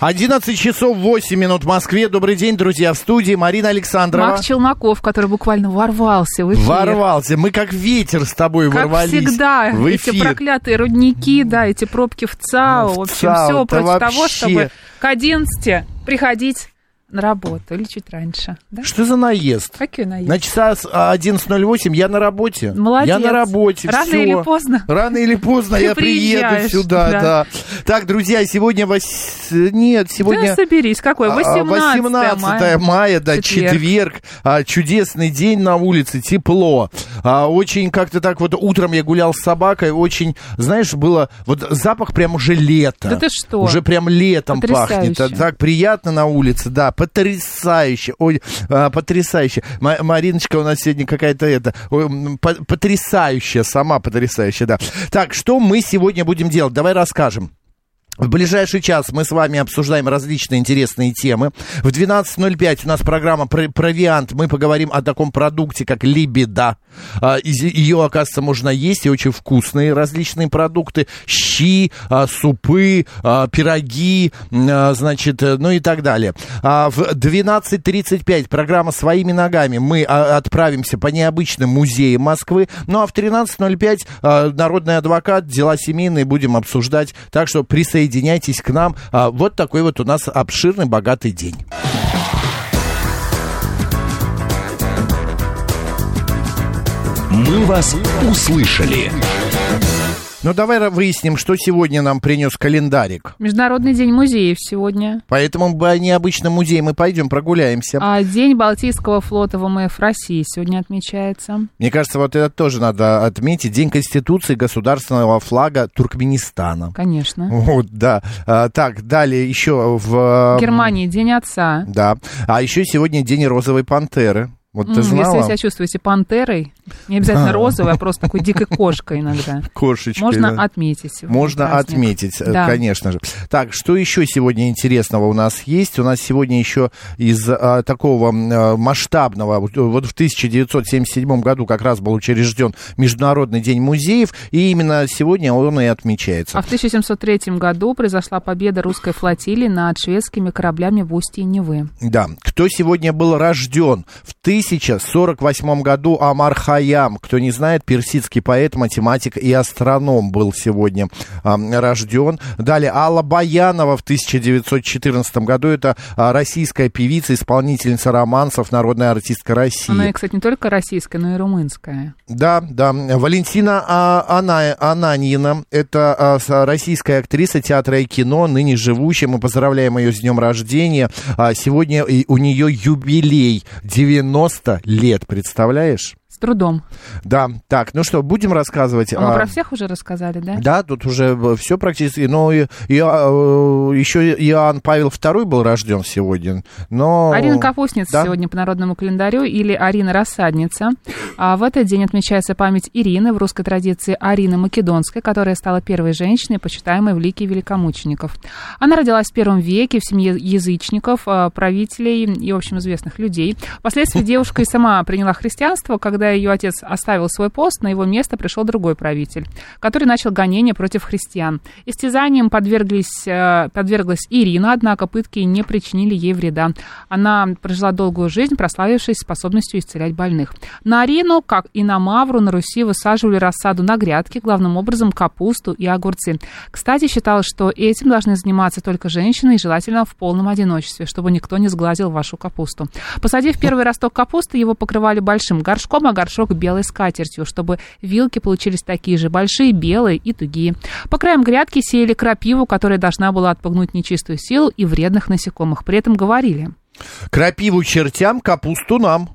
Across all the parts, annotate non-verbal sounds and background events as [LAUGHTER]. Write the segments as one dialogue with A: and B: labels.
A: 11 часов 8 минут в Москве. Добрый день, друзья, в студии Марина Александрова.
B: Макс Челноков, который буквально ворвался в эфир.
A: Ворвался. Мы как ветер с тобой
B: как
A: ворвались
B: всегда,
A: в
B: эти
A: эфир.
B: проклятые рудники, да, эти пробки в ЦАО.
A: В
B: в общем,
A: ЦАО,
B: все против того,
A: вообще.
B: чтобы к 11 приходить на работу или чуть раньше. Да?
A: Что за наезд?
B: Какие наезд?
A: На часа с- а, 11.08 я на работе.
B: Молодец.
A: Я на работе.
B: Рано
A: всё.
B: или поздно.
A: Рано или поздно
B: Ты
A: я приеду сюда,
B: да.
A: да. Так, друзья, сегодня... вось- Нет, сегодня...
B: Да соберись, какой?
A: А,
B: 18,
A: 18 мая, да,
B: Четверг.
A: четверг. А, чудесный день на улице, тепло. А, очень как-то так вот утром я гулял с собакой, очень, знаешь, было вот запах прям уже лето.
B: Да ты что?
A: Уже прям летом
B: Потрясающе.
A: пахнет. А Так приятно на улице, да, потрясающе. Ой, а, потрясающе. Ма- Мариночка у нас сегодня какая-то это, ой, м, потрясающая, сама потрясающая, да. Так, что мы сегодня будем делать? Давай расскажем. В ближайший час мы с вами обсуждаем различные интересные темы. В 12.05 у нас программа про провиант. Мы поговорим о таком продукте, как либеда. Ее, оказывается, можно есть, и очень вкусные различные продукты. Щи, а, супы, а, пироги, а, значит, э, ну и так далее. В 12.35 программа «Своими ногами». Мы отправимся по необычным музеям Москвы. Ну а в 13.05 а, народный адвокат, дела семейные будем обсуждать. Так что присоединяйтесь к нам. А, Вот такой вот у нас обширный, богатый день.
C: «Мы вас услышали».
A: Ну давай выясним, что сегодня нам принес календарик.
B: Международный день музеев сегодня.
A: Поэтому по необычным музеям мы пойдем прогуляемся.
B: А День Балтийского флота ВМФ России сегодня отмечается.
A: Мне кажется, вот это тоже надо отметить. День Конституции государственного флага Туркменистана.
B: Конечно.
A: Вот, да. А, так, далее еще в...
B: В Германии День Отца.
A: Да. А еще сегодня День розовой пантеры. Вот ты
B: Если
A: знала?
B: вы себя чувствуете пантерой, не обязательно розовой, а просто такой дикой [LAUGHS] кошкой иногда.
A: Кошечкой.
B: Можно
A: да.
B: отметить.
A: Можно
B: праздник.
A: отметить, э,
B: Да.
A: конечно же. Так, что еще сегодня интересного у нас есть? У нас сегодня еще из а, такого а, масштабного, вот, вот в 1977 году как раз был учрежден Международный день музеев, и именно сегодня он и отмечается.
B: А в 1703 году произошла победа русской флотилии над шведскими кораблями в устье Невы.
A: Да, кто сегодня был рожден? В 1048 году Амар Хайям, кто не знает, персидский поэт, математик и астроном был сегодня а, рожден. Далее Алла Баянова в 1914 году, это а, российская певица, исполнительница романсов, народная артистка России.
B: Она, кстати, не только российская, но и румынская.
A: Да, да. Валентина а, Ана, Ананьина, это а, российская актриса театра и кино, ныне живущая. Мы поздравляем ее с днем рождения. А, сегодня у нее юбилей 90 лет, представляешь?
B: С трудом.
A: Да, так, ну что, будем рассказывать?
B: А мы
A: а,
B: про всех уже рассказали, да?
A: Да, тут уже все практически. Но и, и, а, э, еще Иоанн Павел II был рожден сегодня. Но...
B: Арина Капустница
A: Да?
B: сегодня по народному календарю или Арина Рассадница. А в этот день отмечается память Ирины в русской традиции Арины Македонской, которая стала первой женщиной, почитаемой в лике великомучеников. Она родилась в первом веке в семье язычников, а, правителей и, в общем, известных людей. Впоследствии девушка и сама приняла христианство, когда ее отец оставил свой пост, на его место пришел другой правитель, который начал гонение против христиан. Истязанием подверглись, э, подверглась Ирина, однако пытки не причинили ей вреда. Она прожила долгую жизнь, прославившись способностью исцелять больных. На Арину, как и на Мавру, на Руси высаживали рассаду на грядке, главным образом капусту и огурцы. Кстати, считалось, что этим должны заниматься только женщины, и желательно в полном одиночестве, чтобы никто не сглазил вашу капусту. Посадив первый росток капусты, его покрывали большим горшком, а горшок белой скатертью, чтобы вилки получились такие же большие, белые и тугие. По краям грядки сеяли крапиву, которая должна была отпугнуть нечистую силу и вредных насекомых. При этом говорили,
A: Крапиву чертям, капусту нам.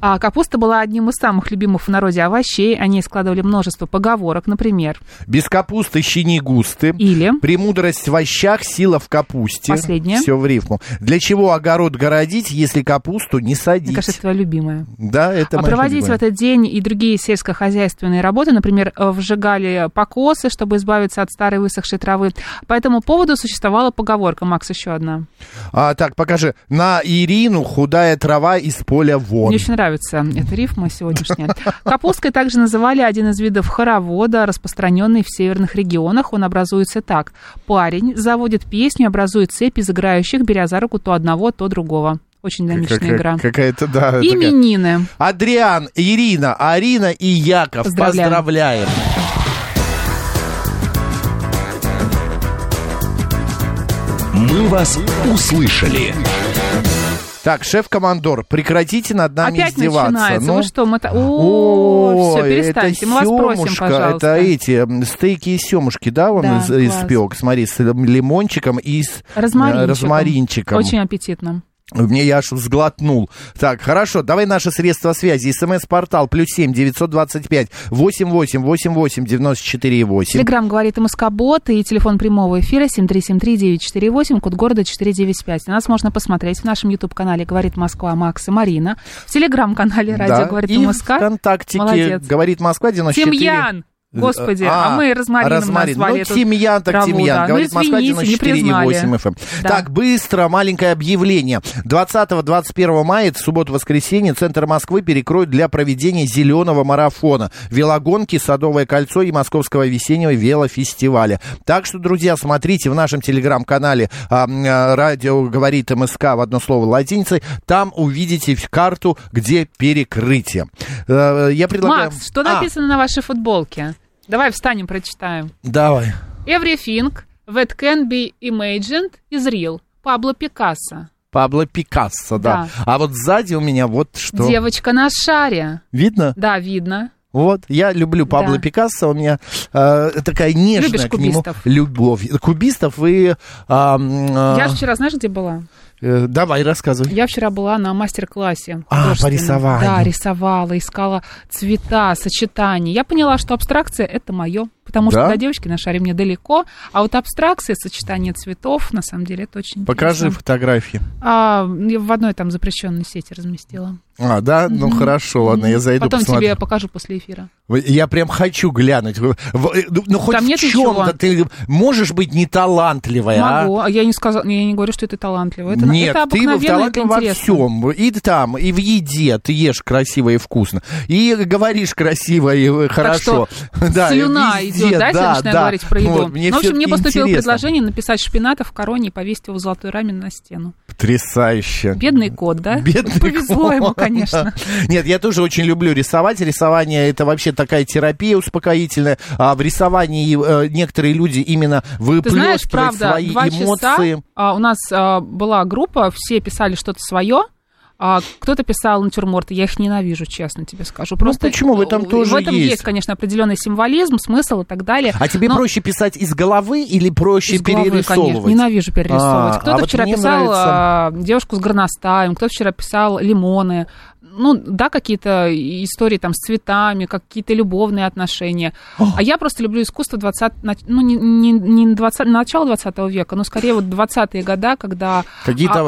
B: А капуста была одним из самых любимых в народе овощей. Они складывали множество поговорок, например.
A: Без капусты щени густы.
B: Или...
A: Премудрость в овощах, сила в капусте.
B: Последнее.
A: Все в рифму. Для чего огород городить, если капусту не садить?
B: Мне кажется, это твоя любимая.
A: Да, это
B: а проводить
A: любимая.
B: в этот день и другие сельскохозяйственные работы, например, э, вжигали покосы, чтобы избавиться от старой высохшей травы. По этому поводу существовала поговорка. Макс, еще одна.
A: А, так, покажи. На Ирину худая трава из поля вон.
B: Мне очень нравится эта рифма сегодняшняя. Капусткой также называли один из видов хоровода, распространенный в северных регионах. Он образуется так. Парень заводит песню, образует цепь из играющих, беря за руку то одного, то другого. Очень динамичная
A: Какая-
B: игра.
A: Какая-то, да. такая.
B: Именины.
A: Адриан, Ирина, Арина и Яков.
B: Поздравляем.
A: Поздравляем.
C: «Мы вас услышали».
A: Так, шеф-командор, прекратите над нами
B: Опять
A: издеваться.
B: начинается.
A: Ну,
B: Вы что, мы... О, все, перестаньте.
A: это
B: Мы вас просим, пожалуйста.
A: Это эти стейки и семушки, да, он
B: Да,
A: испек. Смотри, с лимончиком и с э,
B: Розмаринчиком.
A: розмаринчиком.
B: Очень аппетитно.
A: Мне я аж сглотнул. Так, хорошо, давай наши средства связи. СМС-портал плюс семь девятьсот двадцать пять восемь восемь восемь восемь девяносто четыре восемь.
B: Телеграмм говорит МСК-бот и телефон прямого эфира 7373948, код города 495. Нас можно посмотреть в нашем YouTube-канале «Говорит Москва» Макс и Марина. В Телеграм-канале «Радио говорит
A: и
B: МСК».
A: ВКонтактике
B: Молодец.
A: говорит Москва 94.
B: Тимьян! Господи, а, мы розмарином
A: розмарин.
B: назвали
A: Ну, тимьян, так
B: траву,
A: тимьян.
B: да.
A: Говорит
B: ну,
A: Москва
B: извините, не
A: 94,8
B: признали.
A: FM.
B: Да.
A: Так, быстро, маленькое объявление. 20-21 мая, это суббота-воскресенье, центр Москвы перекроют для проведения зеленого марафона, велогонки, Садовое кольцо и Московского весеннего велофестиваля. Так что, друзья, смотрите в нашем телеграм-канале а, а, «Радио говорит МСК» в одно слово латиницей. Там увидите карту, где перекрытие. Э, Я предлагаю...
B: Макс, что
A: А,
B: написано на вашей футболке? Давай встанем, прочитаем.
A: давай.
B: Everything that can be imagined is real. Пабло Пикассо.
A: Пабло Пикассо, да.
B: Да.
A: А вот сзади у меня вот что.
B: Девочка на шаре.
A: Видно?
B: Да, видно.
A: Вот, я люблю Пабло
B: Да.
A: Пикассо, у меня э, такая нежная
B: Любишь
A: к нему
B: кубистов?
A: любовь. Кубистов а, м, а,
B: Я же вчера, знаешь, где была?
A: Э, давай, рассказывай.
B: Я вчера была на мастер-классе.
A: А, по рисованию.
B: Да, рисовала, искала цвета, сочетания. Я поняла, что абстракция — это мое. Потому
A: Да?
B: что до девочки на шаре мне далеко. А вот абстракция, сочетание цветов, на самом деле, это очень
A: Покажи
B: интересно.
A: фотографии.
B: А, я в одной там запрещенной сети разместила.
A: А, да? Ну хорошо, ладно, я зайду
B: Потом
A: посмотрю.
B: тебе покажу после эфира.
A: Я прям хочу глянуть. Ну, ну, хоть
B: Там
A: в чем-то ты можешь быть не талантливая?
B: Могу. А я не сказала, я не говорю, что это талантливо. Это,
A: Нет,
B: это
A: ты талантлив во всем. И там, и в еде ты ешь красиво и вкусно. И говоришь красиво и хорошо. [LAUGHS] Да, и
B: Слюна
A: везде,
B: идет, да, если
A: да,
B: начинаю
A: да.
B: говорить про еду.
A: Вот, мне
B: ну, в общем, мне поступило
A: интересно.
B: предложение написать шпината в короне и повесить его в золотой раме на стену.
A: Потрясающе.
B: Бедный кот, да?
A: Бедный [LAUGHS]
B: Повезло
A: кот.
B: ему, конечно. [LAUGHS]
A: Нет, я тоже очень люблю рисовать. Рисование это вообще такая терапия успокоительная. А в рисовании э, некоторые люди именно выплескивают свои эмоции.
B: а, у нас а, была группа, все писали что-то свое. А кто-то писал натюрморты, я их ненавижу, честно тебе скажу. Просто
A: Ну, почему? В этом тоже
B: В этом
A: есть.
B: есть, конечно, определенный символизм, смысл и так далее.
A: А тебе
B: Но-
A: проще писать из головы или проще
B: Из головы,
A: перерисовывать?
B: конечно, ненавижу перерисовывать.
A: А,
B: кто-то
A: а вот
B: вчера писал
A: нравится.
B: а, девушку с горностаем, кто-то вчера писал лимоны. Ну, да, какие-то истории там с цветами, какие-то любовные отношения. А я просто люблю искусство 20, нач- ну, не, не, не 20, начало 20 века, но скорее вот 20-е года, когда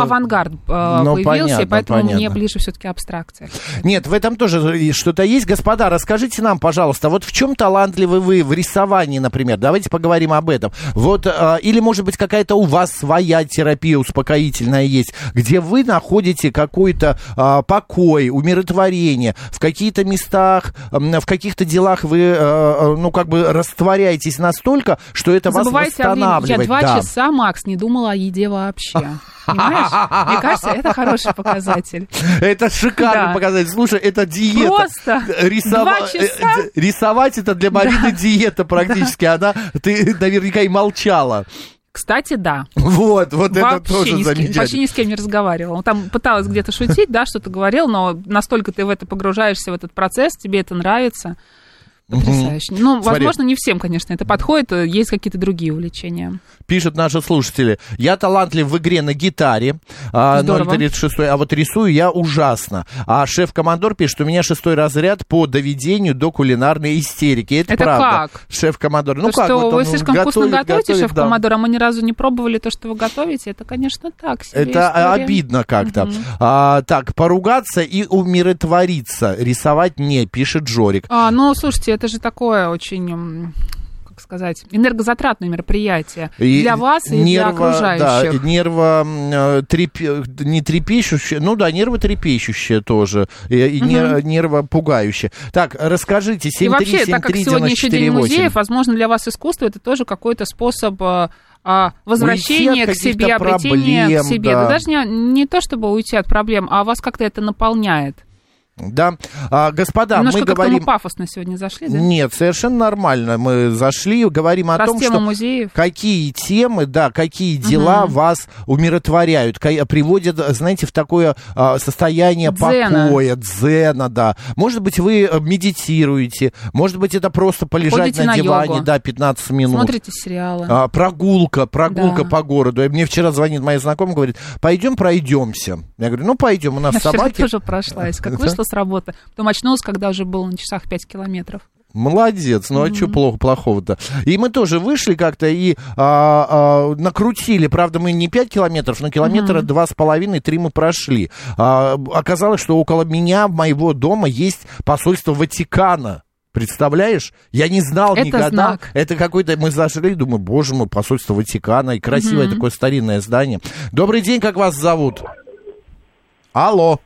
B: а- авангард э,
A: Ну,
B: появился,
A: понятно,
B: и поэтому мне
A: понятно.
B: ближе все-таки абстракция.
A: Нет, в этом тоже что-то есть. Господа, расскажите нам, пожалуйста, вот в чем талантливы вы в рисовании, например? Давайте поговорим об этом. Вот, а, или, может быть, какая-то у вас своя терапия успокоительная есть, где вы находите какой-то а, покой, умиротворение, в каких-то местах, в каких-то делах вы, э, э, ну, как бы растворяетесь настолько, что это вас
B: Забывайте времени.
A: восстанавливает.
B: Я два
A: Да.
B: часа, Макс, не думала о еде вообще. [LAUGHS] Понимаешь? Мне кажется, это хороший показатель.
A: Это шикарный
B: Да.
A: показатель. Слушай, это диета.
B: Просто
A: Рисова-
B: часа?
A: э, Рисовать это для Марины диета практически. Она, ты наверняка и молчала.
B: Кстати, да.
A: Вот, вот это тоже
B: ни кем,
A: замечательно.
B: почти ни с кем не разговаривала. Там пыталась где-то шутить, да, что-то говорил, но настолько ты в это погружаешься, в этот процесс, тебе это нравится. Потрясающе. Ну,
A: Смотри.
B: возможно, не всем, конечно, это подходит. э, Есть какие-то другие увлечения.
A: Пишут наши слушатели. Я талантлив в игре на гитаре. а,
B: Здорово.
A: 036, а вот рисую я ужасно. А шеф-командор пишет, у меня шестой разряд по доведению до кулинарной истерики. Это,
B: Это
A: правда.
B: как?
A: Шеф-командор. Ну
B: то,
A: как?
B: что
A: вот
B: вы слишком вкусно
A: готовит,
B: готовите,
A: готовит,
B: шеф
A: да.
B: А мы ни разу не пробовали то, что вы готовите, это, конечно, так себе
A: Это а,
B: история.
A: обидно как-то. А, так, поругаться и умиротвориться. Рисовать не, пишет Жорик.
B: А, ну, слушайте, это же такое очень, как сказать, энергозатратное мероприятие
A: И
B: для вас и для окружающих.
A: Да, нерво э, трепе- не трепещущее, ну да, нерво трепещущее тоже, и, и не- нерво пугающее. Так, расскажите, 7373948.
B: И вообще, так как сегодня еще День музеев, возможно, для вас искусство это тоже какой-то способ а, а, возвращения
A: Уйти
B: к себе,
A: проблем,
B: к себе.
A: да.
B: Да даже не, не то, чтобы уйти от проблем, а вас как-то это наполняет.
A: Да, А, господа,
B: Немножко
A: мы говорим...
B: пафосно сегодня зашли, да?
A: Нет, совершенно нормально. Мы зашли, говорим о
B: Раз
A: том, что
B: музеев.
A: какие темы, да, какие дела вас умиротворяют, приводят, знаете, в такое а, состояние
B: Дзена.
A: покоя, дзена, да. Может быть, вы э, медитируете, может быть, это просто полежать
B: Ходите
A: на,
B: на
A: диване,
B: йогу.
A: да, 15 минут.
B: Смотрите сериалы.
A: А, прогулка, прогулка
B: Да.
A: по городу. И Мне вчера звонит моя знакомая, говорит, пойдем пройдемся. Я говорю, ну пойдем, у нас
B: Я
A: собаки.
B: тоже прошлась. Как [LAUGHS] вышла с работы, потом очнулась, когда уже было на часах 5 километров.
A: Молодец, ну а что плохо, плохого-то? И мы тоже вышли как-то и а, а, накрутили, правда, мы не 5 километров, но километра два с половиной, три мы прошли. А, оказалось, что около меня, моего дома, есть посольство Ватикана. Представляешь? Я не знал
B: Это
A: никогда.
B: знак.
A: Это какой-то... Мы зашли, думаю, боже мой, посольство Ватикана. И красивое такое старинное здание. Добрый день, как вас зовут? Алло.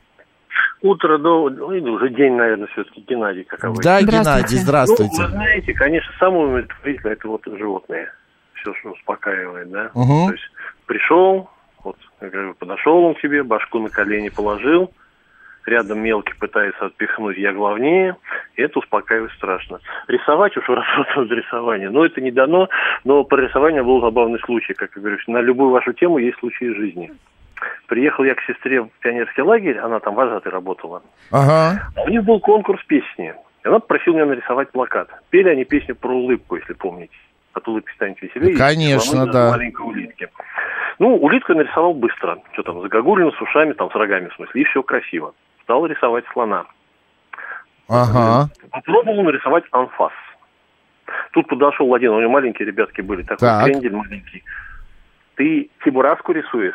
D: Утро до... Ну, или уже день, наверное, все-таки Геннадий каковой.
A: Да,
B: Здравствуйте.
A: Геннадий,
D: Ну,
A: здравствуйте.
D: вы знаете, конечно, самое умиротворительное это вот животные. Все, что успокаивает, да.
A: Мгм.
D: То есть пришел, вот, я говорю, подошел он к тебе, башку на колени положил, рядом мелкий пытается отпихнуть, я главнее, и это успокаивает страшно. Рисовать уж работа за рисование, но это не дано, но по рисованию был забавный случай, как я говорю, на любую вашу тему есть случаи из жизни. Приехал я к сестре в пионерский лагерь, она там вожатой работала.
A: Ага.
D: А у них был конкурс песни. И она попросила меня нарисовать плакат. Пели они песню про улыбку, если помните. От улыбки станет веселее.
A: Конечно, да.
D: Маленькой улитки. Ну, улитку я нарисовал быстро. Что там, загогулину с ушами, там, с рогами, в смысле, и все красиво. Стал рисовать слона.
A: Ага.
D: Попробовал нарисовать анфас. Тут подошел один, у него маленькие ребятки были, такой
A: Так.
D: крендель маленький. Ты чебураску рисуешь?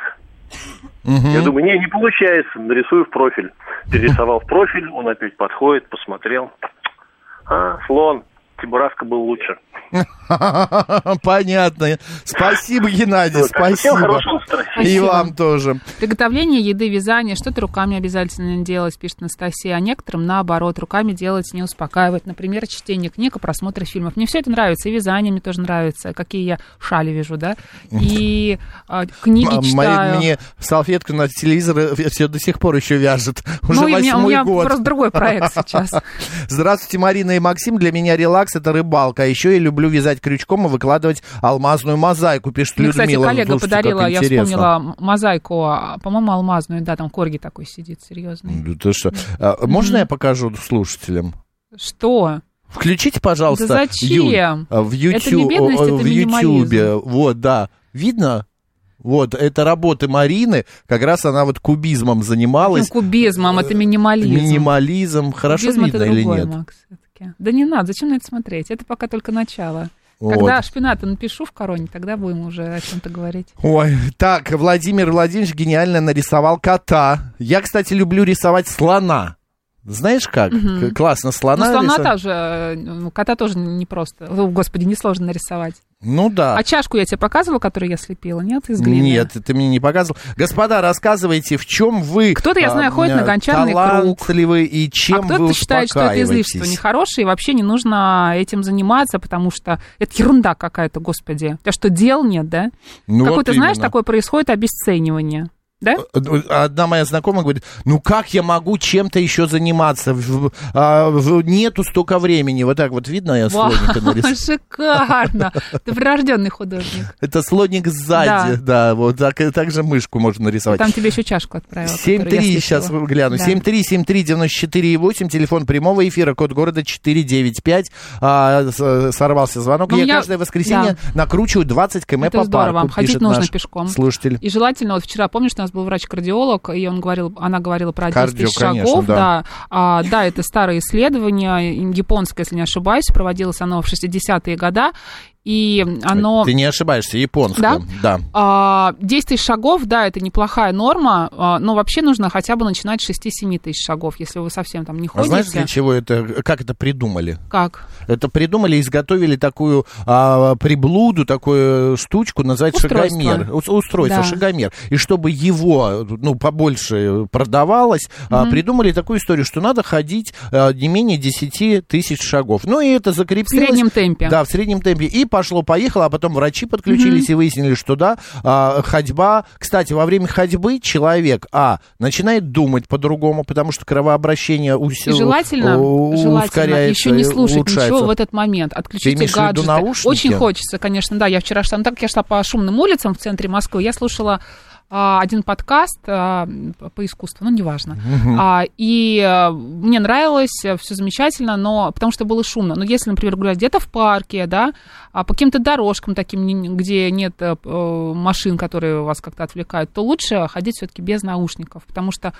A: Мгм.
D: Я думаю, не, не получается, нарисую в профиль. Перерисовал в профиль, он опять подходит, посмотрел. А, слон, Чебураска был лучше. [LAUGHS]
A: Понятно. Спасибо, Геннадий, спасибо. И вам тоже.
B: Приготовление еды, вязание, что-то руками обязательно делать, пишет Анастасия, а некоторым, наоборот, руками делать не успокаивает. Например, чтение книг и просмотр фильмов. Мне все это нравится, и вязание мне тоже нравится, какие я шали вяжу, да, и а, книги читаю.
A: Мне салфетку на телевизор все до сих пор еще вяжет. [LAUGHS] Уже
B: ну, у меня, у
A: восьмой
B: меня
A: год.
B: просто другой проект [LAUGHS] сейчас.
A: Здравствуйте, Марина и Максим. Для меня релакс это рыбалка. А еще я люблю вязать крючком и выкладывать алмазную мозаику, пишет
B: Мне,
A: Людмила.
B: кстати, коллега
A: Слушайте,
B: подарила, я вспомнила мозаику, а, по-моему, алмазную, да, там корги такой сидит, серьезный.
A: Да ты что? А, Можно я покажу слушателям?
B: Что?
A: Включите, пожалуйста,
B: Да зачем?
A: Юль, а, в YouTube,
B: Это не бедность, это
A: в. Ютьюбе. Вот, да. Видно? Вот, это работы Марины. Как раз она вот кубизмом
B: Ну,
A: занималась.
B: кубизмом, это минимализм.
A: Минимализм. Хорошо
B: Кубизм
A: видно
B: это
A: или
B: другое,
A: нет?
B: Макс, всё-таки. Да не надо, зачем на это смотреть? Это пока только начало.
A: Вот.
B: Когда шпината напишу в короне, тогда будем уже о чем-то говорить.
A: Ой, так, Владимир Владимирович гениально нарисовал кота. Я, кстати, люблю рисовать слона. Знаешь как? К- Классно
B: Ну,
A: слона
B: слона
A: рисовать.
B: тоже, э, ну, кота тоже не просто. О, Господи, несложно нарисовать.
A: Ну да.
B: А чашку я тебе показывала, которую я слепила, нет, из глины?
A: Нет, ты мне не показывал. Господа, рассказывайте, в чем вы
B: Кто-то, я знаю, ходит на
A: а,
B: гончарный круг.
A: и чем
B: а кто-то
A: вы
B: считает, что это излишество нехорошее, и вообще не нужно этим заниматься, потому что это ерунда какая-то, господи. Тебя что, дел нет, да?
A: Ну,
B: Какое-то,
A: вот
B: знаешь, такое происходит обесценивание. Да?
A: Одна моя знакомая говорит, ну как я могу чем-то еще заниматься? В- а, в- нету столько времени. Вот так вот видно, я
B: Вау,
A: слоника нарисовал. [LAUGHS]
B: шикарно. Ты прирожденный художник.
A: Это слоник сзади, да, вот так, так же мышку можно нарисовать.
B: Там тебе еще чашку отправила. которую я
A: 7-3,
B: слышала.
A: сейчас гляну.
B: Да.
A: 7-3-7-3-94-8, телефон прямого эфира, код города 495. А, сорвался звонок.
B: Ну,
A: Я
B: меня-
A: каждое воскресенье накручиваю 20 км
B: Это
A: по
B: здорово.
A: парку,
B: Ходить нужно пешком.
A: слушатель.
B: И желательно, вот вчера, помнишь, у нас был врач-кардиолог, и он говорил, она говорила про 10
A: Кардио,
B: тысяч
A: конечно,
B: шагов.
A: да.
B: Да. А, да, это старое исследование, японское, если не ошибаюсь, проводилось оно в 60-е годы, и оно...
A: Ты не ошибаешься, японское. Да.
B: А, 10 тысяч шагов, да, это неплохая норма, а, но вообще нужно хотя бы начинать с 6-7 тысяч шагов, если вы совсем там не
A: А
B: ходите.
A: знаешь, для чего это, как это придумали?
B: Как?
A: Это придумали, изготовили такую а, приблуду, такую штучку,
B: Устройство.
A: шагомер. Ус- Устройство,
B: Да.
A: шагомер. И чтобы его, ну, побольше продавалось, а, придумали такую историю, что надо ходить а, не менее 10 тысяч шагов. Ну, и это
B: В
A: закрепилось.
B: среднем темпе.
A: Да, в среднем темпе. И пошло-поехало, а потом врачи подключились и выяснили, что да, а, ходьба... Кстати, во время ходьбы человек, а, начинает думать по-другому, потому что кровообращение ус-
B: И желательно,
A: у-
B: желательно
A: ускоряется
B: еще не слушать
A: улучшается.
B: ничего в этот момент. Отключите гаджеты. Очень хочется, конечно, да. Я вчера шла, ну, так как я шла по шумным улицам в центре Москвы, я слушала один подкаст а, по искусству, ну, неважно. А, и а, мне нравилось, все замечательно, но потому что было шумно. Но если, например, гулять где-то в парке, да, а по каким-то дорожкам таким, где нет э, э, машин, которые вас как-то отвлекают, то лучше ходить все-таки без наушников, потому что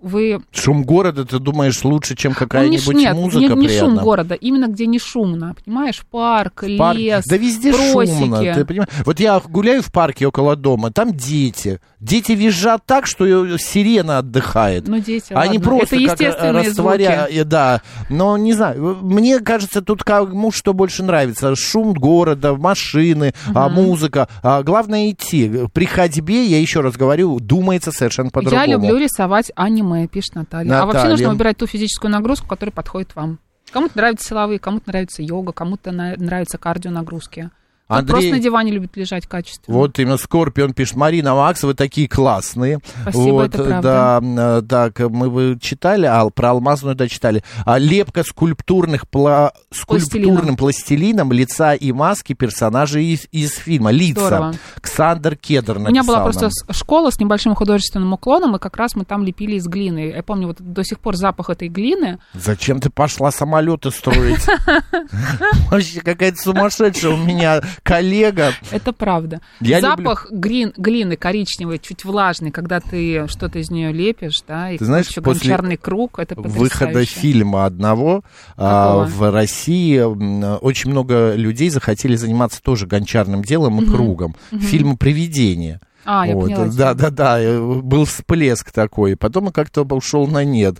B: вы
A: Шум города, ты думаешь, лучше, чем
B: ну, не
A: какая-нибудь
B: нет,
A: музыка
B: не, не шум города, именно где не шумно, понимаешь, парк,
A: Парк.
B: лес,
A: Да везде
B: просеки.
A: шумно, ты понимаешь? Вот я гуляю в парке около дома, там дети. Дети визжат так, что сирена отдыхает.
B: Ну, дети,
A: Они
B: ладно.
A: просто
B: Это
A: как
B: естественные
A: растворя...
B: звуки.
A: э, Да, но не знаю, мне кажется, тут кому что больше нравится. Шум города, машины, а, музыка. А, главное идти. При ходьбе, я еще раз говорю, думается совершенно по-другому.
B: Я люблю рисовать аниме, пишет Наталья. А вообще
A: Наталья.
B: нужно выбирать ту физическую нагрузку, которая подходит вам. Кому-то нравятся силовые, кому-то нравится йога, кому-то нравятся кардионагрузки.
A: Андрей-
B: просто на диване любит лежать качественно.
A: Вот именно Скорпион пишет, Марина, Макс, вы такие классные.
B: Спасибо,
A: вот,
B: это правда.
A: Да, так, мы вы читали, а про алмазную, да, читали. А лепка скульптурных пла- скульптурным пластилином лица и маски персонажей из, из фильма. Лица.
B: Здорово.
A: Ксандр Кедр
B: У меня была
A: написал
B: просто
A: нам.
B: с- школа с небольшим художественным уклоном, и как раз мы там лепили из глины. Я помню вот до сих пор запах этой глины.
A: Зачем ты пошла самолеты строить? [LAUGHS] Вообще какая-то сумасшедшая у меня коллега.
B: Это правда.
A: Я
B: Запах грин- глины коричневой, чуть влажный, когда ты что-то из нее лепишь, да, и
A: Ты знаешь,
B: еще
A: после
B: гончарный круг, это
A: выхода
B: потрясающе.
A: фильма одного а, в России очень много людей захотели заниматься тоже гончарным делом и кругом. Фильм «Привидение».
B: А, я
A: Вот,
B: поняла.
A: да, да, да, э, был всплеск такой, потом как-то ушел на нет.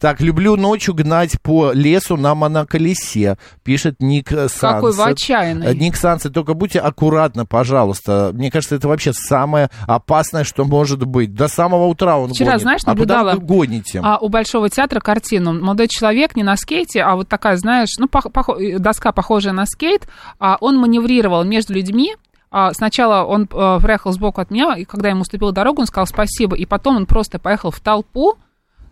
A: Так, люблю ночью гнать по лесу на моноколесе, пишет Ник Сансет.
B: Какой вы отчаянный.
A: Э, Ник Сансет, только будьте аккуратны, пожалуйста. Мне кажется, это вообще самое опасное, что может быть. До самого утра он
B: Вчера,
A: гонит.
B: знаешь,
A: а куда
B: наблюдала,
A: вы гоните?
B: А у Большого театра картину. Молодой человек не на скейте, а вот такая, знаешь, ну, пох- э, доска, похожая на скейт. А он маневрировал между людьми. А сначала он э, проехал сбоку от меня, и когда ему уступил дорогу, он сказал спасибо. И потом он просто поехал в толпу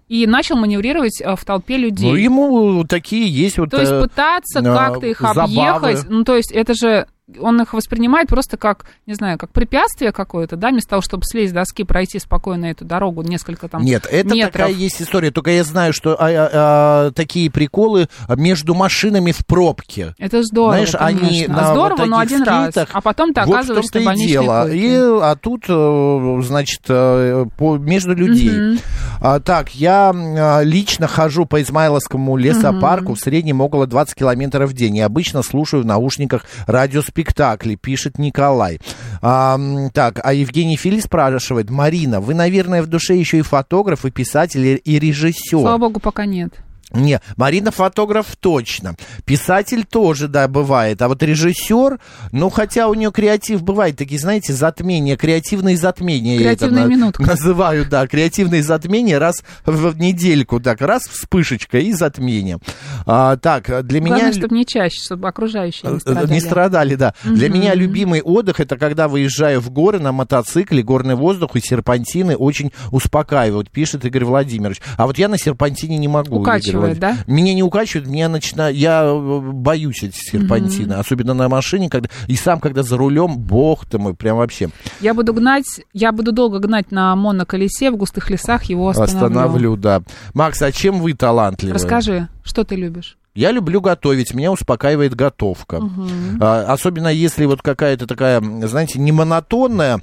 B: и начал маневрировать э, в толпе людей.
A: Ну, ему такие есть вот...
B: То есть
A: э,
B: пытаться
A: э,
B: как-то их
A: забавы.
B: объехать, ну, то есть это же, он их воспринимает просто как, не знаю, как препятствие какое-то, да, вместо того, чтобы слезть с доски, пройти спокойно эту дорогу, несколько там
A: Нет, это
B: метров.
A: такая есть история. Только я знаю, что а, а, а, такие приколы между машинами в пробке.
B: Это здорово,
A: Знаешь, они на
B: Здорово,
A: вот
B: но один раз.
A: скейтах,
B: А потом ты
A: вот в
B: оказываешься
A: и
B: больничной
A: дело.
B: койке.
A: И, а тут, э, значит, э, по, между людей. А, так, я а, лично хожу по Измайловскому лесопарку в среднем около 20 километров в день. И обычно слушаю в наушниках радиоспектакли, пишет Николай. А, так, а Евгений Фили спрашивает, Марина, вы, наверное, в душе еще и фотограф, и писатель, и режиссер.
B: Слава богу, пока нет.
A: Не, Марина фотограф точно. Писатель тоже, да, бывает. А вот режиссер, ну, хотя у нее креатив бывает, такие, знаете, затмения, креативные затмения. я это
B: минутка.
A: Называю, да, креативные затмения раз в недельку, так, раз вспышечка и затмение. А, так, для меня...
B: Главное, чтобы не чаще, чтобы окружающие не страдали.
A: Не страдали, да. Для меня любимый отдых это когда выезжаю в горы на мотоцикле, горный воздух и серпантины очень успокаивают, пишет Игорь Владимирович. А вот я на серпантине не могу. Игорь Владимирович.
B: да?
A: Меня не укачивает, меня начинает. Я э, боюсь эти серпантины, особенно на машине, когда и сам, когда за рулем, бог ты мой, прям вообще
B: Я буду гнать, я буду долго гнать на моноколесе в густых лесах, его остановлю.
A: остановлю, да. Макс, а чем вы талантливы?
B: Расскажи, что ты любишь?
A: Я люблю готовить, меня успокаивает готовка. А, особенно если вот какая-то такая, знаете, не монотонная,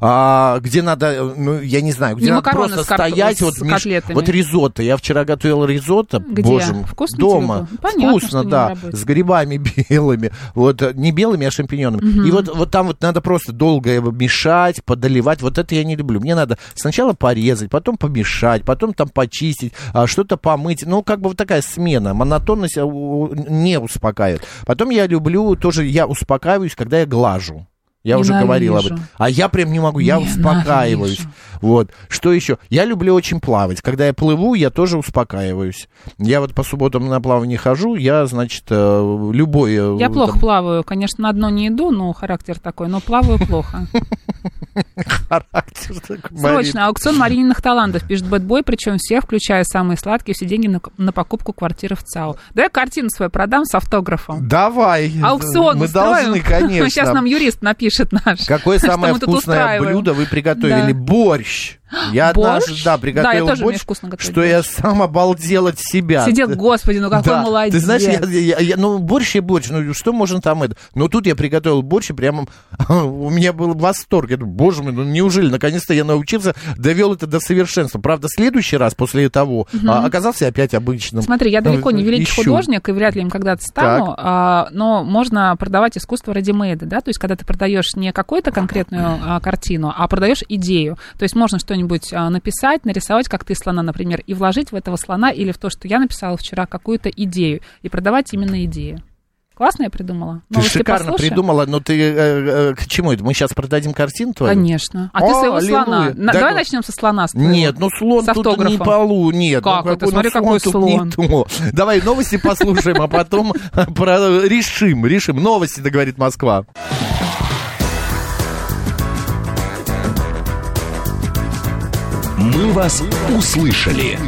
A: а, где надо, э, ну, я не знаю, где
B: Не
A: надо
B: макароны
A: просто стоять, вот,
B: котлетами.
A: вот ризотто. Я вчера готовил ризотто,
B: Где?
A: боже мой,
B: Вкусно
A: дома.
B: Понятно,
A: Вкусно, да, с грибами [LAUGHS] белыми, вот, э, не белыми, а шампиньонами. И вот, вот там вот надо просто долго его мешать, подоливать, вот это я не люблю. Мне надо сначала порезать, потом помешать, потом там почистить, а, что-то помыть. Ну, как бы вот такая смена, монотонность у- не успокаивает. Потом я люблю тоже, я успокаиваюсь, когда я глажу. Я уже говорил об этом. А я прям не могу, я
B: Ненавижу.
A: успокаиваюсь. Вот. Что еще? Я люблю очень плавать. Когда я плыву, я тоже успокаиваюсь. Я вот по субботам на плавание хожу, я, значит, э, любой... э,
B: Я
A: там,
B: плохо плаваю. Конечно, на дно не иду, но характер такой, но плаваю плохо. [LAUGHS]
A: характер такой.
B: Срочно. Аукцион Марининых талантов, пишет Бэтбой, причем всех, включая самые сладкие, все деньги на, покупку квартиры в ЦАУ. Давай картину свою продам с автографом.
A: Давай.
B: Аукцион
A: Мы должны, [LAUGHS] конечно.
B: Сейчас нам юрист напишет наш.
A: Какое [LAUGHS] самое вкусное блюдо вы приготовили? Борщ. Я однажды,
B: Борщ?
A: да,
B: Да,
A: приготовил
B: я тоже
A: борщ,
B: вкусно
A: что я сам обалдел от себя.
B: Сидел, господи, ну какой
A: Да.
B: молодец.
A: Ты знаешь, я, я- я- ну, борщ и борщ, ну, что можно там это? Но тут я приготовил борщ, и прямо [LAUGHS] у меня был восторг. Я думаю, боже мой, ну неужели, наконец-то я научился, довел это до совершенства. Правда, следующий раз после того а, оказался опять обычным.
B: Смотри, я далеко не великий
A: ищу.
B: художник, и вряд ли им когда-то стану, а, но можно продавать искусство ready-made, да, то есть когда ты продаешь не какую-то конкретную а, картину, а продаешь идею. То есть можно что-нибудь а, написать, нарисовать, как ты слона, например, и вложить в этого слона или в то, что я написала вчера, какую-то идею, и продавать именно идею. Классно я придумала?
A: Ты
B: Новости
A: шикарно
B: послушаем?
A: придумала, но ты э, э, к чему это? Мы сейчас продадим картину твою?
B: Конечно. А ты
A: О,
B: своего
A: аллилуйя.
B: слона. На-
A: Да
B: давай
A: ну-
B: начнем со слона. с твоего.
A: Нет, ну слон тут не полу, нет.
B: Как
A: ну,
B: это?
A: ну,
B: Смотри,
A: слон
B: какой слон.
A: то. Давай новости послушаем, а потом про- решим, решим. Новости, да говорит Москва.
C: «Мы вас услышали».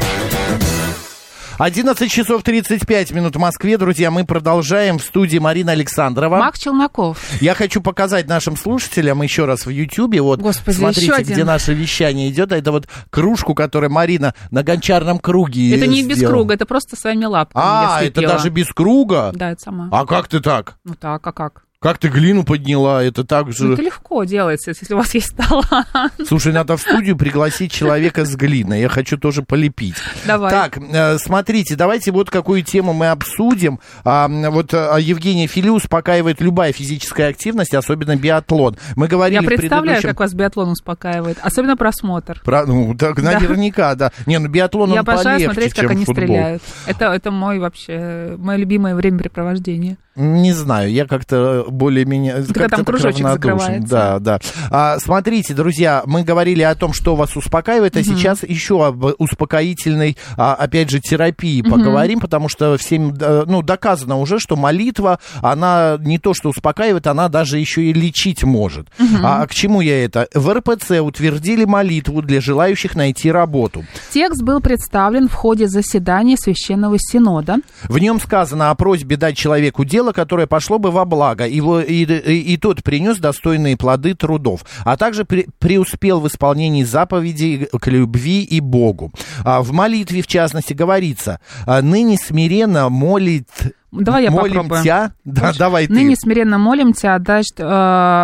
A: 11 часов 35 минут в Москве, друзья. Мы продолжаем в студии Марина Александрова.
B: Мак Челноков.
A: Я хочу показать нашим слушателям еще раз в Ютьюбе. Вот,
B: Господи,
A: смотрите,
B: еще один.
A: где наше вещание идет. Это вот кружку, которую Марина на гончарном круге
B: Это не без
A: сделала.
B: круга, это просто своими лапками
A: А,
B: я
A: это даже без круга?
B: Да, это сама.
A: А как ты так?
B: Ну так, а как?
A: Как ты глину подняла? Это так
B: Ну,
A: же...
B: это легко делается, если у вас есть талант.
A: Слушай, надо в студию пригласить человека с глиной. Я хочу тоже полепить.
B: Давай.
A: Так, э, смотрите, давайте вот какую тему мы обсудим. А, вот а, Евгения Фили успокаивает любая физическая активность, особенно биатлон. Мы говорили
B: Я представляю,
A: предыдущем...
B: как вас биатлон успокаивает. Особенно просмотр.
A: Про- ну, так, наверняка, да. Не, ну биатлон,
B: Я
A: он
B: обожаю смотреть, как они
A: футбол.
B: стреляют. Это, это мой вообще, мое любимое времяпрепровождение.
A: Не знаю, я как-то более-менее...
B: Когда там кружочек закрывается.
A: Да, да. А, смотрите, друзья, мы говорили о том, что вас успокаивает, а сейчас еще об успокоительной, а, опять же, терапии поговорим, потому что всем, э, ну, доказано уже, что молитва, она не то, что успокаивает, она даже еще и лечить может. А к чему я это? В РПЦ утвердили молитву для желающих найти работу.
B: Текст был представлен в ходе заседания Священного Синода.
A: В нем сказано о просьбе дать человеку дело, которое пошло бы во благо, и, и- и тот принес достойные плоды трудов, а также пре- преуспел в исполнении заповедей к любви и Богу. А в молитве, в частности, говорится, а, «Ныне смиренно молит
B: Давай я
A: Молим
B: попробую.
A: тебя. Да, давай ты.
B: Ныне смиренно молим тебя, отдашь э,